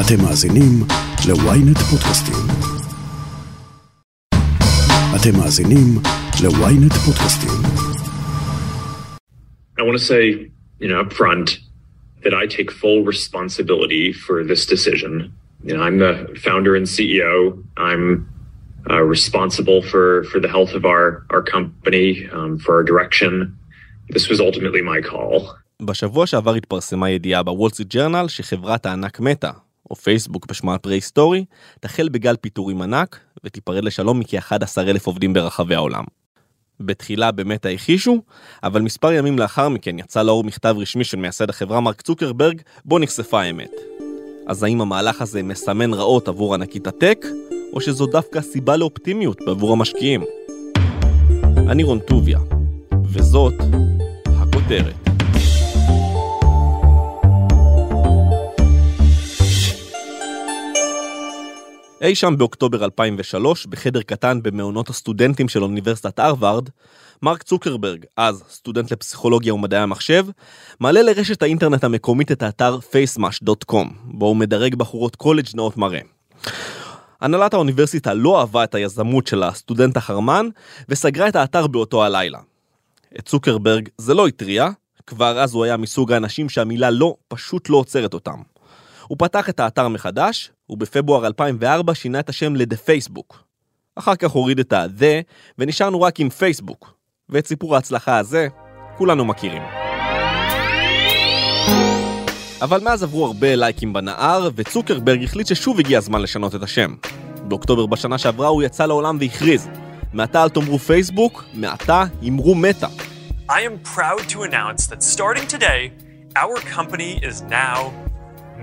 אתם מאזינים ל-ynet פודקאסטים. אתם מאזינים ל-ynet פודקאסטים. I want to say, you know, up front that I take full responsibility for this decision. You know, I'm the founder and CEO. I'm uh, responsible for for the health of our our company, um, for our direction. This was ultimately my call. בשבוע שעבר התפרסמה ידיעה בוול סטריט ג'רנל שחברת הענק מטא, או פייסבוק בשמה הפרה-היסטורי, תחל בגל פיטורים ענק ותיפרד לשלום מכ-11 אלף עובדים ברחבי העולם. בתחילה במטא הכחישו, אבל מספר ימים לאחר מכן יצא לאור מכתב רשמי של מייסד החברה מרק צוקרברג, בו נחשפה האמת. אז האם המהלך הזה מסמן רעות עבור ענקית הטק, או שזו דווקא סיבה לאופטימיות בעבור המשקיעים? אני רון טוביה, וזאת הכותרת. אי שם באוקטובר 2003, בחדר קטן במעונות הסטודנטים של אוניברסיטת הרווארד, מרק צוקרברג, אז סטודנט לפסיכולוגיה ומדעי המחשב, מעלה לרשת האינטרנט המקומית את האתר facemash.com, בו הוא מדרג בחורות קולג' נאות מראה. הנהלת האוניברסיטה לא אהבה את היזמות של הסטודנט החרמן, וסגרה את האתר באותו הלילה. את צוקרברג זה לא הטריע, כבר אז הוא היה מסוג האנשים שהמילה לא פשוט לא עוצרת אותם. הוא פתח את האתר מחדש, ובפברואר 2004 שינה את השם ל-The Facebook. אחר כך הוריד את ה-The, ונשארנו רק עם פייסבוק. ואת סיפור ההצלחה הזה, כולנו מכירים. אבל מאז עברו הרבה לייקים בנהר, וצוקרברג החליט ששוב הגיע הזמן לשנות את השם. באוקטובר בשנה שעברה הוא יצא לעולם והכריז, מעתה אל תאמרו פייסבוק, מעתה אמרו מטא. I am proud to announce that starting today, our company is now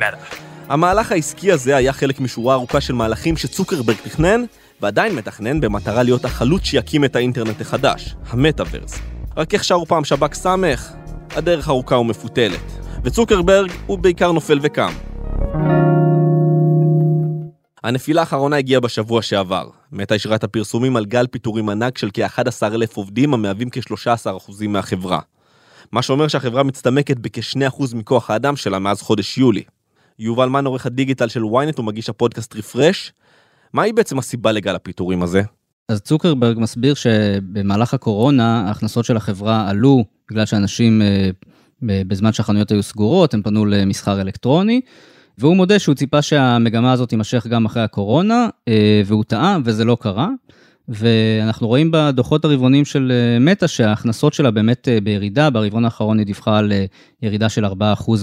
Meta. המהלך העסקי הזה היה חלק משורה ארוכה של מהלכים שצוקרברג תכנן, ועדיין מתכנן במטרה להיות החלוץ שיקים את האינטרנט החדש, המטאוורס. רק איך שרו פעם שב"כ סמך, הדרך ארוכה ומפותלת. וצוקרברג הוא בעיקר נופל וקם. הנפילה האחרונה הגיעה בשבוע שעבר. מטא השאירה את הפרסומים על גל פיטורים ענק של כ-11,000 עובדים המהווים כ-13% מהחברה. מה שאומר שהחברה מצטמקת בכ-2% מכוח האדם שלה מאז חודש יולי. יובל מן עורך הדיגיטל של ynet ומגיש הפודקאסט רפרש. מהי בעצם הסיבה לגל הפיטורים הזה? אז צוקרברג מסביר שבמהלך הקורונה ההכנסות של החברה עלו בגלל שאנשים אה, בזמן שהחנויות היו סגורות הם פנו למסחר אלקטרוני. והוא מודה שהוא ציפה שהמגמה הזאת תימשך גם אחרי הקורונה אה, והוא טעה וזה לא קרה. ואנחנו רואים בדוחות הרבעונים של אה, מטא שההכנסות שלה באמת בירידה, ברבעון האחרון היא דיווחה על ירידה של 4%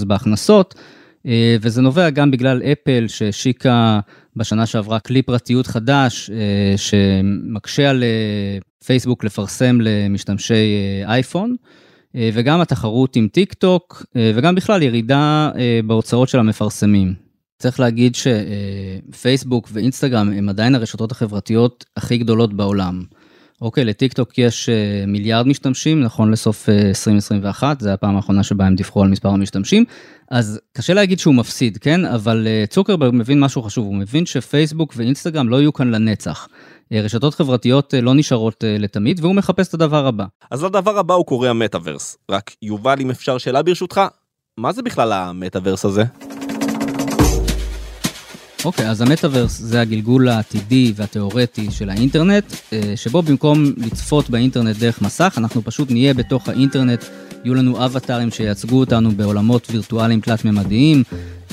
בהכנסות. אה, וזה נובע גם בגלל אפל שהשיקה בשנה שעברה כלי פרטיות חדש אה, שמקשה על אה, פייסבוק לפרסם למשתמשי אייפון. וגם התחרות עם טיק טוק וגם בכלל ירידה בהוצאות של המפרסמים. צריך להגיד שפייסבוק ואינסטגרם הם עדיין הרשתות החברתיות הכי גדולות בעולם. אוקיי, לטיק טוק יש אה, מיליארד משתמשים, נכון לסוף אה, 2021, זו הפעם האחרונה שבה הם דיווחו על מספר המשתמשים, אז קשה להגיד שהוא מפסיד, כן? אבל uh, צוקרברג מבין משהו חשוב, הוא מבין שפייסבוק ואינסטגרם לא יהיו כאן לנצח. רשתות חברתיות לא נשארות לתמיד, והוא מחפש את הדבר הבא. אז לדבר הבא הוא קורא המטאוורס. רק יובל, אם אפשר שאלה ברשותך, מה זה בכלל המטאוורס הזה? אוקיי, okay, אז המטאוורס זה הגלגול העתידי והתיאורטי של האינטרנט, אה, שבו במקום לצפות באינטרנט דרך מסך, אנחנו פשוט נהיה בתוך האינטרנט, יהיו לנו אבטארים שייצגו אותנו בעולמות וירטואליים תלת-ממדיים,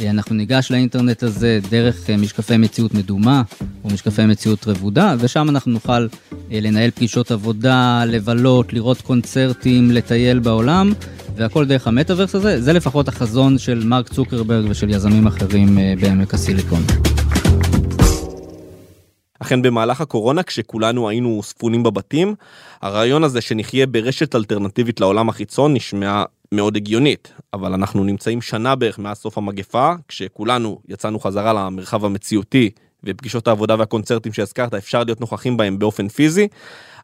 אה, אנחנו ניגש לאינטרנט הזה דרך אה, משקפי מציאות מדומה, או משקפי מציאות רבודה, ושם אנחנו נוכל לנהל פגישות עבודה, לבלות, לראות קונצרטים, לטייל בעולם. והכל דרך המטאוורס הזה, זה לפחות החזון של מרק צוקרברג ושל יזמים אחרים אה, בעמק הסיליקון. אכן במהלך הקורונה כשכולנו היינו ספונים בבתים, הרעיון הזה שנחיה ברשת אלטרנטיבית לעולם החיצון נשמע מאוד הגיונית, אבל אנחנו נמצאים שנה בערך מאז סוף המגפה, כשכולנו יצאנו חזרה למרחב המציאותי ופגישות העבודה והקונצרטים שהזכרת אפשר להיות נוכחים בהם באופן פיזי,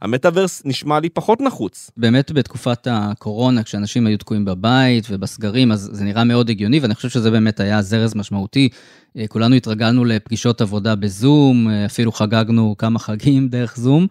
המטאוורס נשמע לי פחות נחוץ. באמת בתקופת הקורונה, כשאנשים היו תקועים בבית ובסגרים, אז זה נראה מאוד הגיוני, ואני חושב שזה באמת היה זרז משמעותי. אה, כולנו התרגלנו לפגישות עבודה בזום, אה, אפילו חגגנו כמה חגים דרך זום.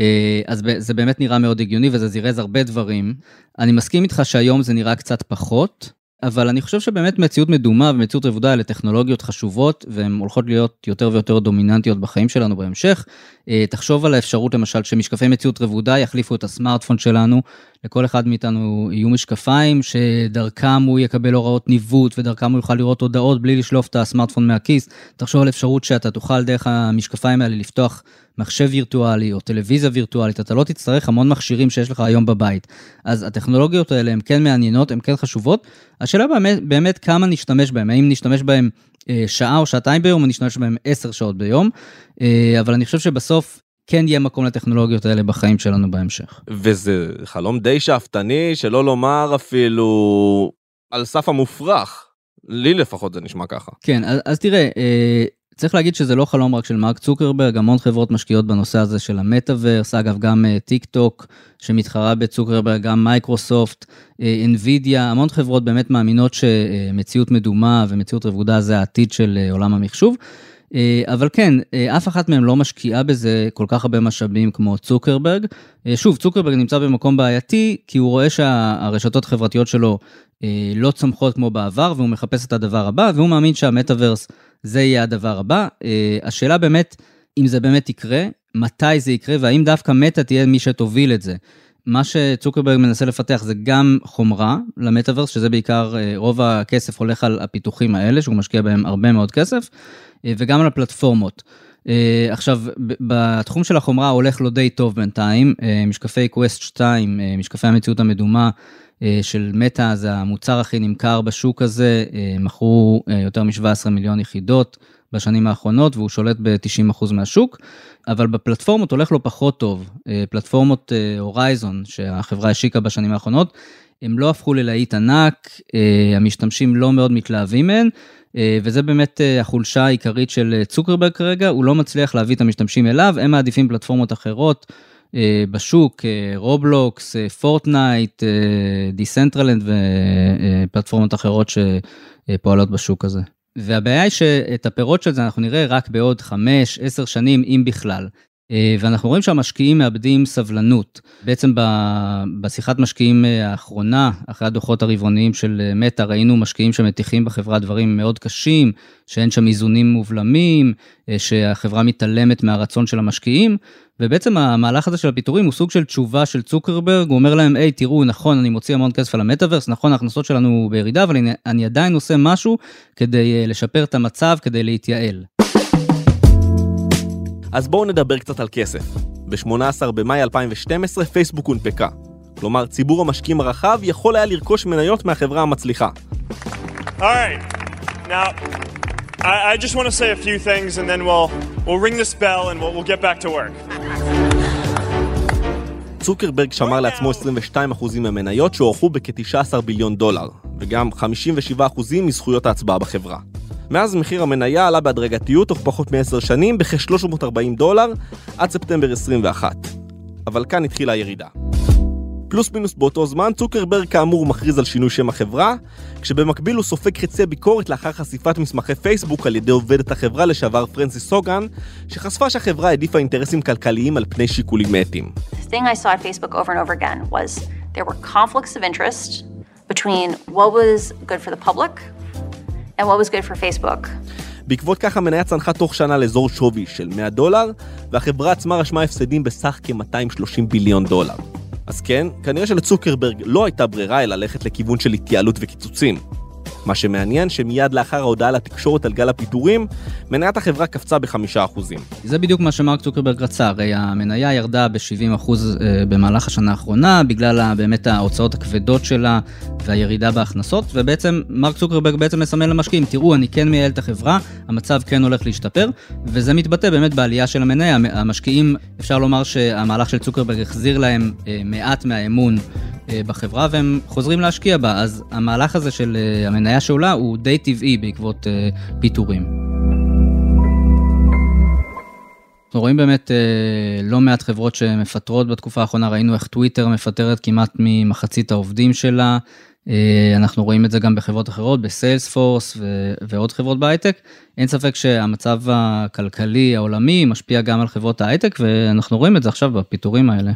אה, אז זה באמת נראה מאוד הגיוני וזה זירז הרבה דברים. אני מסכים איתך שהיום זה נראה קצת פחות, אבל אני חושב שבאמת מציאות מדומה ומציאות רבודה אלה טכנולוגיות חשובות, והן הולכות להיות יותר ויותר דומיננטיות בחיים שלנו בהמשך. אה, תחשוב על האפשרות למשל שמשקפי מציאות רבודה יחליפו את הסמארטפון שלנו, לכל אחד מאיתנו יהיו משקפיים שדרכם הוא יקבל הוראות ניווט ודרכם הוא יוכל לראות הודעות בלי לשלוף את הסמארטפון מהכיס. תחשוב על אפשרות שאתה תוכל דרך המשקפיים האלה לפתוח מחשב וירטואלי או טלוויזיה וירטואלית, אתה לא תצטרך המון מכשירים שיש לך היום בבית. אז הטכנולוגיות האלה הן כן מעניינות, הן כן חשובות. השאלה באמת, באמת כמה נשתמש בהן, האם נשתמש בהן אה, שעה או שעתיים ביום, או נשתמש בהן עשר שעות ביום. אה, אבל אני חושב שבסוף כן יהיה מקום לטכנולוגיות האלה בחיים שלנו בהמשך. וזה חלום די שאפתני, שלא לומר אפילו על סף המופרך. לי לפחות זה נשמע ככה. כן, אז, אז תראה, אה, צריך להגיד שזה לא חלום רק של מרק צוקרברג, המון חברות משקיעות בנושא הזה של המטאוורס, אגב גם טיק טוק שמתחרה בצוקרברג, גם מייקרוסופט, אינווידיה, המון חברות באמת מאמינות שמציאות מדומה ומציאות רבודה זה העתיד של עולם המחשוב. אה, אבל כן, אה, אף אחת מהן לא משקיעה בזה כל כך הרבה משאבים כמו צוקרברג. אה, שוב, צוקרברג נמצא במקום בעייתי, כי הוא רואה שהרשתות החברתיות שלו לא צומחות כמו בעבר, והוא מחפש את הדבר הבא, והוא מאמין שהמטאוורס זה יהיה הדבר הבא. השאלה באמת, אם זה באמת יקרה, מתי זה יקרה, והאם דווקא מטא תהיה מי שתוביל את זה. מה שצוקרברג מנסה לפתח זה גם חומרה למטאוורס, שזה בעיקר, רוב הכסף הולך על הפיתוחים האלה, שהוא משקיע בהם הרבה מאוד כסף. אה, וגם על הפלטפורמות. אה, עכשיו, בתחום של החומרה הולך לו די טוב בינתיים, אה, משקפי קווסט 2, משקפי המציאות המדומה של מטא, זה המוצר הכי נמכר בשוק הזה, מכרו יותר מ-17 מיליון יחידות בשנים האחרונות, והוא שולט ב-90% מהשוק, אבל בפלטפורמות הולך לו פחות טוב. פלטפורמות הורייזון, שהחברה השיקה בשנים האחרונות, הם לא הפכו ללהיט ענק, המשתמשים לא מאוד מתלהבים מהן, אה, וזה באמת אה, החולשה העיקרית של אה, צוקרברג כרגע, הוא לא מצליח להביא את המשתמשים אליו, הם מעדיפים פלטפורמות אחרות בשוק, רובלוקס, פורטנייט, דיסנטרלנד ופלטפורמות אחרות שפועלות בשוק הזה. והבעיה היא שאת הפירות של זה אנחנו נראה רק בעוד 5-10 שנים, אם בכלל. אה, ואנחנו רואים שהמשקיעים מאבדים סבלנות. בעצם בשיחת משקיעים אה, האחרונה, אחרי הדוחות הרבעוניים של אה, מטא, ראינו משקיעים שמטיחים בחברה דברים מאוד קשים, שאין שם איזונים ובלמים, שהחברה מתעלמת מהרצון של המשקיעים, ובעצם המהלך הזה של הפיטורים הוא סוג של תשובה של צוקרברג, הוא אומר להם, היי, תראו, נכון, אני מוציא המון כסף על המטאוורס, נכון, ההכנסות שלנו בירידה, אבל אני, אני עדיין עושה משהו כדי לשפר את המצב, כדי להתייעל. אז בואו נדבר קצת על כסף. ב-18 במאי 2012 פייסבוק הונפקה. כלומר, ציבור המשקיעים הרחב יכול היה לרכוש מניות מהחברה המצליחה. צוקרברג שמר לעצמו 22% מהמניות שהוערכו בכ-19 ביליון דולר, וגם 57% מזכויות ההצבעה בחברה. מאז מחיר המניה עלה בהדרגתיות תוך פחות מ-10 שנים בכ-340 דולר עד ספטמבר 21. אבל כאן התחילה הירידה. פלוס מינוס באותו זמן, צוקרברג כאמור מכריז על שינוי שם החברה, כשבמקביל הוא סופג חצי ביקורת לאחר חשיפת מסמכי פייסבוק על ידי עובדת החברה לשעבר פרנסיס סוגן, שחשפה שהחברה העדיפה אינטרסים כלכליים על פני שיקולים אתיים. between what was good for the public and what was good for Facebook. בעקבות כך המניה צנחה תוך שנה לאזור שווי של 100 דולר, והחברה עצמה רשמה הפסדים בסך כ-230 ביליון דולר. אז כן, כנראה שלצוקרברג לא הייתה ברירה אלא ללכת לכיוון של התייעלות וקיצוצים. מה שמעניין שמיד לאחר ההודעה לתקשורת על גל הפיטורים, מניית החברה קפצה בחמישה אחוזים. זה בדיוק מה שמרק צוקרברג רצה, הרי המניה ירדה ב-70 אחוז אה, במהלך השנה האחרונה, בגלל באמת ההוצאות הכבדות שלה והירידה בהכנסות, ובעצם מרק צוקרברג בעצם מסמן למשקיעים, תראו, אני כן מייעל את החברה, המצב כן הולך להשתפר, וזה מתבטא באמת בעלייה של המניה. המשקיעים, אפשר לומר שהמהלך של צוקרברג החזיר להם אה, מעט מהאמון אה, בחברה, והם חוזרים להשקיע בה, אז המהלך הזה של המניה המניה שעולה הוא די טבעי בעקבות uh, פיטורים. אנחנו רואים באמת uh, לא מעט חברות שמפטרות בתקופה האחרונה, ראינו איך טוויטר מפטרת כמעט ממחצית העובדים שלה, uh, אנחנו רואים את זה גם בחברות אחרות, בסיילספורס ו- ועוד חברות בהייטק. אין ספק שהמצב הכלכלי העולמי משפיע גם על חברות ההייטק, ואנחנו רואים את זה עכשיו בפיטורים האלה.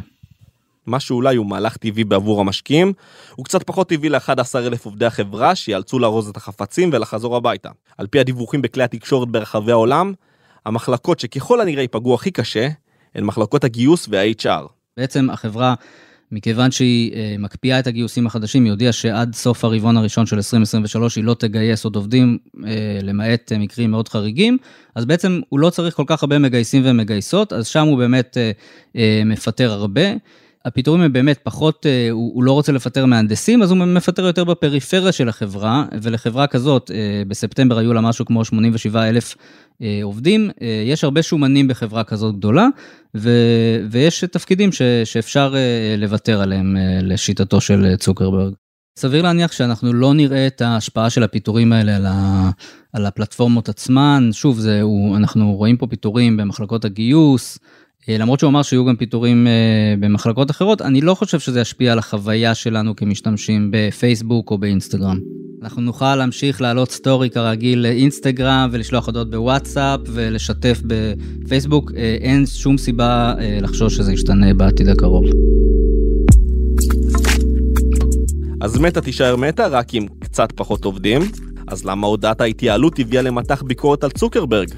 מה שאולי הוא מהלך טבעי בעבור המשקיעים, הוא קצת פחות טבעי ל-11 אלף עובדי החברה שיאלצו לארוז את החפצים ולחזור הביתה. על פי הדיווחים בכלי התקשורת ברחבי העולם, המחלקות שככל הנראה ייפגעו הכי קשה, הן מחלקות הגיוס וה-HR. בעצם החברה, מכיוון שהיא אה, מקפיאה את הגיוסים החדשים, היא הודיעה שעד סוף הרבעון הראשון של 2023 היא לא תגייס עוד עובדים, אה, למעט אה, מקרים מאוד חריגים, אז בעצם הוא לא צריך כל כך הרבה מגייסים ומגייסות, אז שם הוא באמת מפטר הרבה. הפיטורים הם באמת פחות, אה, הוא, הוא לא רוצה לפטר מהנדסים, אז הוא מפטר יותר בפריפריה של החברה, ולחברה כזאת, אה, בספטמבר היו לה משהו כמו 87 אלף אה, עובדים. יש הרבה שומנים בחברה כזאת גדולה, ו, ויש תפקידים ש, שאפשר לוותר עליהם לשיטתו של צוקרברג. סביר להניח שאנחנו לא נראה את ההשפעה של הפיטורים האלה על, ה, על הפלטפורמות עצמן. שוב, זה, הוא, אנחנו רואים פה פיטורים במחלקות הגיוס, למרות שהוא אמר שיהיו גם פיטורים אה, במחלקות אחרות, אני לא חושב שזה ישפיע על החוויה שלנו כמשתמשים בפייסבוק או באינסטגרם. אנחנו נוכל להמשיך להעלות סטורי כרגיל לאינסטגרם ולשלוח הודעות בוואטסאפ ולשתף בפייסבוק, אה, אין שום סיבה לחשוש שזה ישתנה בעתיד הקרוב. אז מטא תישאר מטא רק עם קצת פחות עובדים, אז למה הודעת ההתייעלות הביאה למטח ביקורת על צוקרברג?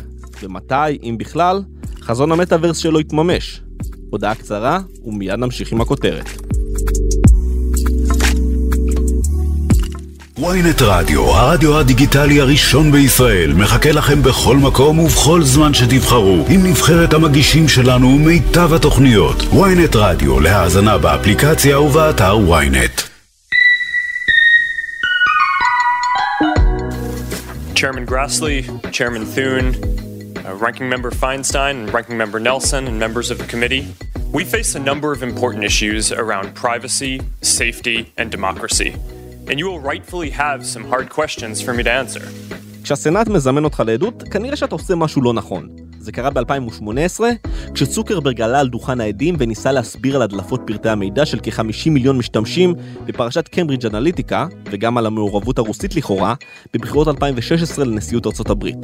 ומתי, אם בכלל, חזון המטאוורס שלו יתממש. הודעה קצרה, ומיד נמשיך עם הכותרת. ynet רדיו, הרדיו הדיגיטלי הראשון בישראל, מחכה לכם בכל מקום ובכל זמן שתבחרו, עם נבחרת המגישים שלנו ומיטב התוכניות. ynet רדיו, להאזנה באפליקציה ובאתר ynet. Chairman Grassley, Chairman Thune, uh, Ranking Member Feinstein and Ranking Member Nelson and members of the committee, we face a number of important issues around privacy, safety, and democracy. And you will rightfully have some hard questions for me to answer. כשהסנאט מזמן אותך לעדות, כנראה שאתה עושה משהו לא נכון. זה קרה ב-2018, כשצוקרברג עלה על דוכן העדים וניסה להסביר על הדלפות פרטי המידע של כ-50 מיליון משתמשים בפרשת קיימברידג' אנליטיקה, וגם על המעורבות הרוסית לכאורה, בבחירות 2016 לנשיאות ארצות הברית.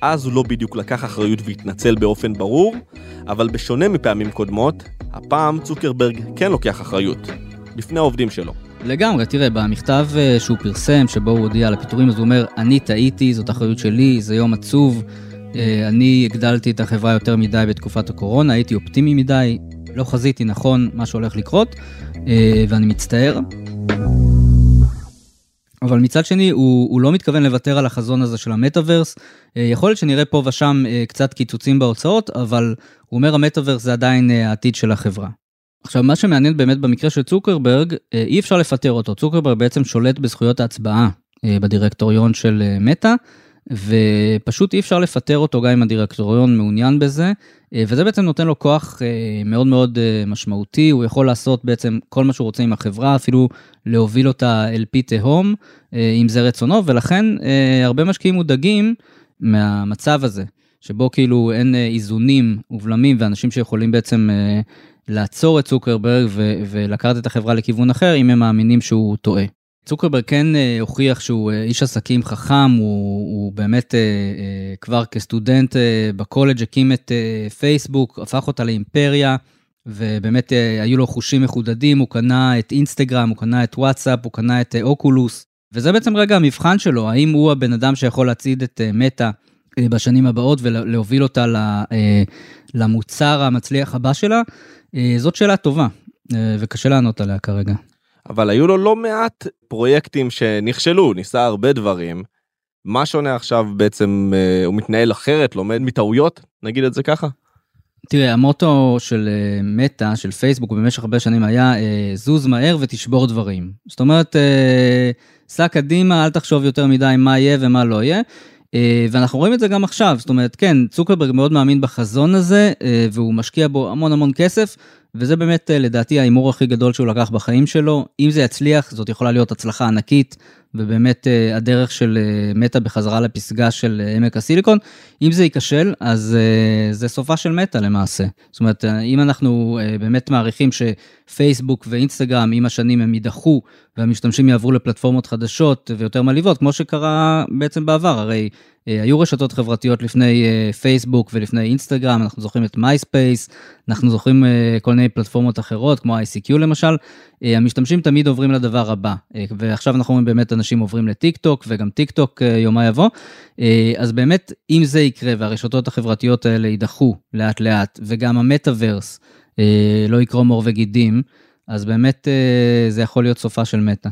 אז הוא לא בדיוק לקח אחריות והתנצל באופן ברור, אבל בשונה מפעמים קודמות, הפעם צוקרברג כן לוקח אחריות. לפני העובדים שלו. לגמרי, תראה, במכתב אה, שהוא פרסם, שבו הוא הודיע על הפיטורים, אז הוא אומר, אני טעיתי, זאת אחריות שלי, זה יום עצוב, אה, אני הגדלתי את החברה יותר מדי בתקופת הקורונה, הייתי אופטימי מדי, לא חזיתי נכון מה שהולך לקרות, אה, ואני מצטער. אבל מצד שני, הוא, הוא לא מתכוון לוותר על החזון הזה של המטאוורס. יכול להיות שנראה פה ושם קצת קיצוצים בהוצאות, אבל הוא אומר המטאוורס זה עדיין העתיד של החברה. עכשיו, מה שמעניין באמת במקרה של צוקרברג, אי אפשר לפטר אותו. צוקרברג בעצם שולט בזכויות ההצבעה בדירקטוריון של מטא, ופשוט אי אפשר לפטר אותו גם אם הדירקטוריון מעוניין בזה, וזה בעצם נותן לו כוח מאוד מאוד משמעותי, הוא יכול לעשות בעצם כל מה שהוא רוצה עם החברה, אפילו להוביל אותה אל פי תהום, אם זה רצונו, ולכן הרבה משקיעים מודאגים מהמצב הזה, שבו כאילו אין איזונים ובלמים ואנשים שיכולים בעצם לעצור את צוקרברג ולקחת את החברה לכיוון אחר, אם הם מאמינים שהוא טועה. צוקרברג כן אה, הוכיח שהוא אה, איש עסקים חכם, הוא, הוא באמת אה, אה, כבר כסטודנט אה, בקולג' הקים את אה, פייסבוק, הפך אותה לאימפריה, ובאמת אה, היו לו חושים מחודדים, הוא קנה את אינסטגרם, הוא קנה את וואטסאפ, הוא קנה את אה, אוקולוס, וזה בעצם רגע המבחן שלו, האם הוא הבן אדם שיכול להצעיד את אה, מטא אה, בשנים הבאות ולהוביל אותה ל, אה, למוצר המצליח הבא שלה, אה, זאת שאלה טובה, אה, וקשה לענות עליה כרגע. אבל היו לו לא מעט פרויקטים שנכשלו, ניסה הרבה דברים. מה שונה עכשיו בעצם, אה, הוא מתנהל אחרת, לומד מטעויות, נגיד את זה ככה? תראה, המוטו של אה, מטא, של פייסבוק במשך הרבה שנים היה אה, זוז מהר ותשבור דברים. זאת אומרת, סע קדימה, אל תחשוב יותר מדי מה יהיה ומה לא יהיה. אה, ואנחנו רואים את זה גם עכשיו, זאת אומרת, כן, צוקרברג מאוד מאמין בחזון הזה, אה, והוא משקיע בו המון המון כסף, וזה באמת אה, לדעתי ההימור הכי גדול שהוא לקח בחיים שלו. אם זה יצליח, זאת יכולה להיות הצלחה ענקית, ובאמת אה, הדרך של אה, מטא בחזרה לפסגה של אה, עמק הסיליקון, אם זה ייכשל, אז זה סופה של מטא למעשה. זאת אומרת, אם אנחנו באמת מעריכים שפייסבוק ואינסטגרם עם השנים הם ידעכו והמשתמשים יעברו לפלטפורמות חדשות ויותר מלהיבות, כמו שקרה בעצם בעבר, הרי היו רשתות חברתיות לפני אה, פייסבוק ולפני אינסטגרם, אנחנו זוכרים את מייספייס, אנחנו זוכרים אה, כל מיני פלטפורמות אחרות, כמו ICQ למשל, המשתמשים תמיד עוברים לדבר הבא, ועכשיו אנחנו רואים באמת אנשים עוברים לטיק טוק, וגם טיק טוק יומו יבוא, אז באמת, אם זה יקרה והרשתות החברתיות האלה יידחו לאט לאט, וגם המטאוורס לא יקרום עור וגידים, אז באמת זה יכול להיות סופה של מטא.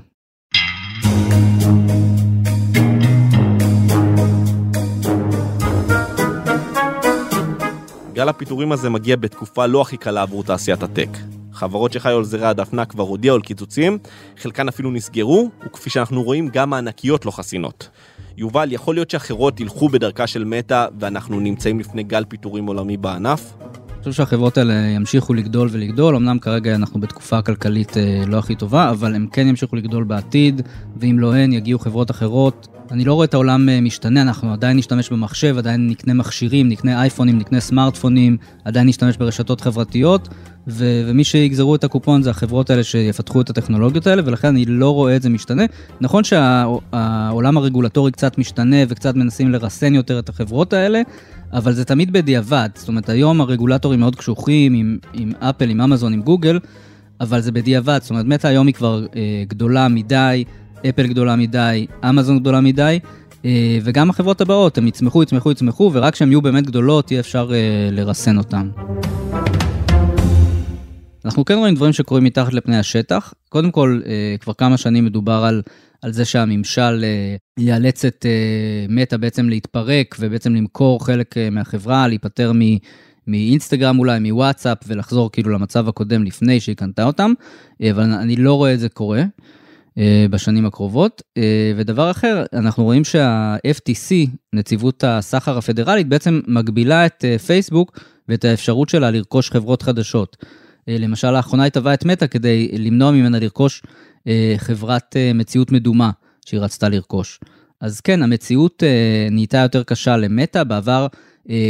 גל הפיטורים הזה מגיע בתקופה לא הכי קלה עבור תעשיית הטק. חברות שחיו על זרי הדפנה כבר הודיעו על קיצוצים, חלקן אפילו נסגרו, וכפי שאנחנו רואים, גם הענקיות לא חסינות. יובל, יכול להיות שאחרות ילכו בדרכה של מטא ואנחנו נמצאים לפני גל פיטורים עולמי בענף? אני חושב שהחברות האלה ימשיכו לגדול ולגדול, אמנם כרגע אנחנו בתקופה כלכלית אה, לא הכי טובה, אבל הם כן ימשיכו לגדול בעתיד, ואם לא הן, יגיעו חברות אחרות אני לא רואה את העולם אה, משתנה, אנחנו עדיין נשתמש במחשב, עדיין נקנה מכשירים, נקנה אייפונים, נקנה סמארטפונים, עדיין נשתמש ברשתות חברתיות, ו- ומי שיגזרו את הקופון זה החברות האלה שיפתחו את הטכנולוגיות האלה, ולכן אני לא רואה את זה משתנה. נכון שהעולם שה- הרגולטורי קצת משתנה וקצת מנסים לרסן יותר את החברות האלה, אבל זה תמיד בדיעבד. זאת אומרת, היום הרגולטורים מאוד קשוחים עם, עם אפל, עם אמזון, עם גוגל, אבל זה בדיעבד. זאת אומרת, מטה היום היא כבר אה, גדולה מדי. אפל גדולה מדי, אמזון גדולה מדי, אה, וגם החברות הבאות, הם יצמחו, יצמחו, יצמחו, ורק כשהם יהיו באמת גדולות, יהיה אפשר אה, לרסן אותם. אנחנו כן רואים דברים שקורים מתחת לפני השטח. קודם כל, אה, כבר כמה שנים מדובר על, על זה שהממשל יאלץ את מטא בעצם להתפרק ובעצם למכור חלק מהחברה, להיפטר מ... מאינסטגרם אולי, מוואטסאפ, ולחזור כאילו למצב הקודם לפני שהיא קנתה אותם, אבל אני לא רואה את זה קורה. אה, בשנים הקרובות. אה, ודבר אחר, אנחנו רואים שה-FTC, נציבות הסחר הפדרלית, בעצם מגבילה את אה, פייסבוק ואת האפשרות שלה לרכוש חברות חדשות. למשל, לאחרונה היא תבעה את מטא כדי למנוע ממנה לרכוש חברת מציאות מדומה שהיא רצתה לרכוש. אז כן, המציאות נהייתה יותר קשה למטא, בעבר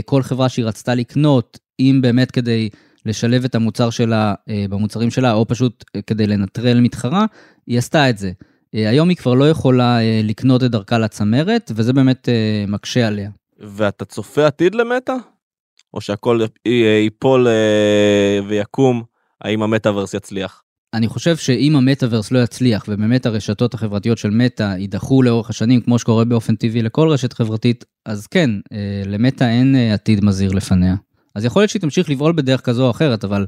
כל חברה שהיא רצתה לקנות, אם באמת כדי לשלב את המוצר שלה במוצרים שלה, או פשוט כדי לנטרל מתחרה, היא עשתה את זה. אה, היום היא כבר לא יכולה אה, לקנות את דרכה לצמרת, וזה באמת אה, מקשה עליה. ואתה צופה עתיד למטה? או שהכל ייפול ויקום, האם המטאוורס יצליח? אני חושב שאם המטאוורס לא יצליח, ובאמת הרשתות החברתיות של מטא יידחו לאורך השנים, כמו שקורה באופן טבעי לכל רשת חברתית, אז כן, למטא אין עתיד מזהיר לפניה. אז יכול להיות שהיא תמשיך לפעול בדרך כזו או אחרת, אבל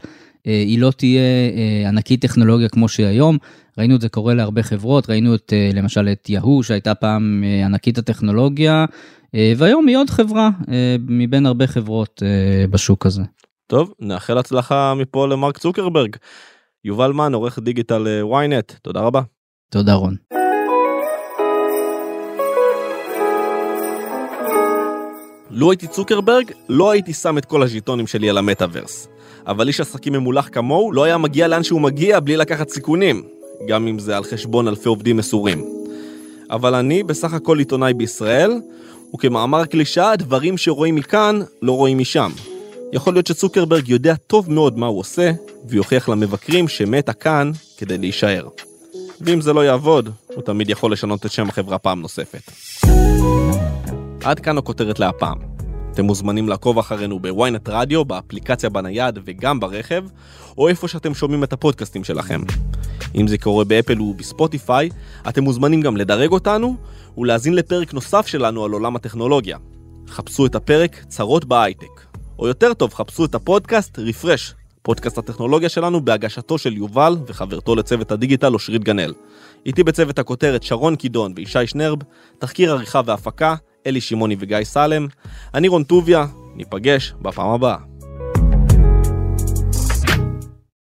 היא לא תהיה אה, ענקית טכנולוגיה כמו שהיא היום. ראינו את זה קורה להרבה חברות, ראינו את, אה, למשל את יהוא שהייתה פעם אה, ענקית הטכנולוגיה, אה, והיום היא עוד חברה אה, מבין הרבה חברות אה, בשוק הזה. טוב, נאחל הצלחה מפה למרק צוקרברג. יובל מן, עורך דיגיטל אה, ynet, תודה רבה. תודה רון. לו הייתי צוקרברג, לא הייתי שם את כל הז'יטונים שלי על המטאוורס. אבל איש עסקים ממולח כמוהו לא היה מגיע לאן שהוא מגיע בלי לקחת סיכונים, גם אם זה על חשבון אלפי עובדים מסורים. אבל אני בסך הכל עיתונאי בישראל, וכמאמר קלישאה, דברים שרואים מכאן לא רואים משם. יכול להיות שצוקרברג יודע טוב מאוד מה הוא עושה, ויוכיח למבקרים שמתה כאן כדי להישאר. ואם זה לא יעבוד, הוא תמיד יכול לשנות את שם החברה פעם נוספת. עד כאן הכותרת להפעם. אתם מוזמנים לעקוב אחרינו בוויינט רדיו, באפליקציה בנייד וגם ברכב, או איפה שאתם שומעים את הפודקאסטים שלכם. אם זה קורה באפל ובספוטיפיי, אתם מוזמנים גם לדרג אותנו ולהאזין לפרק נוסף שלנו על עולם הטכנולוגיה. חפשו את הפרק צרות בהייטק. או יותר טוב, חפשו את הפודקאסט רפרש, פודקאסט הטכנולוגיה שלנו בהגשתו של יובל וחברתו לצוות הדיגיטל אושרית גנאל. איתי בצוות הכותרת שרון קידון וישי שנרב, תחקיר עריכה והפקה, אלי שמעוני וגיא סלם. אני רון טוביה, ניפגש בפעם הבאה.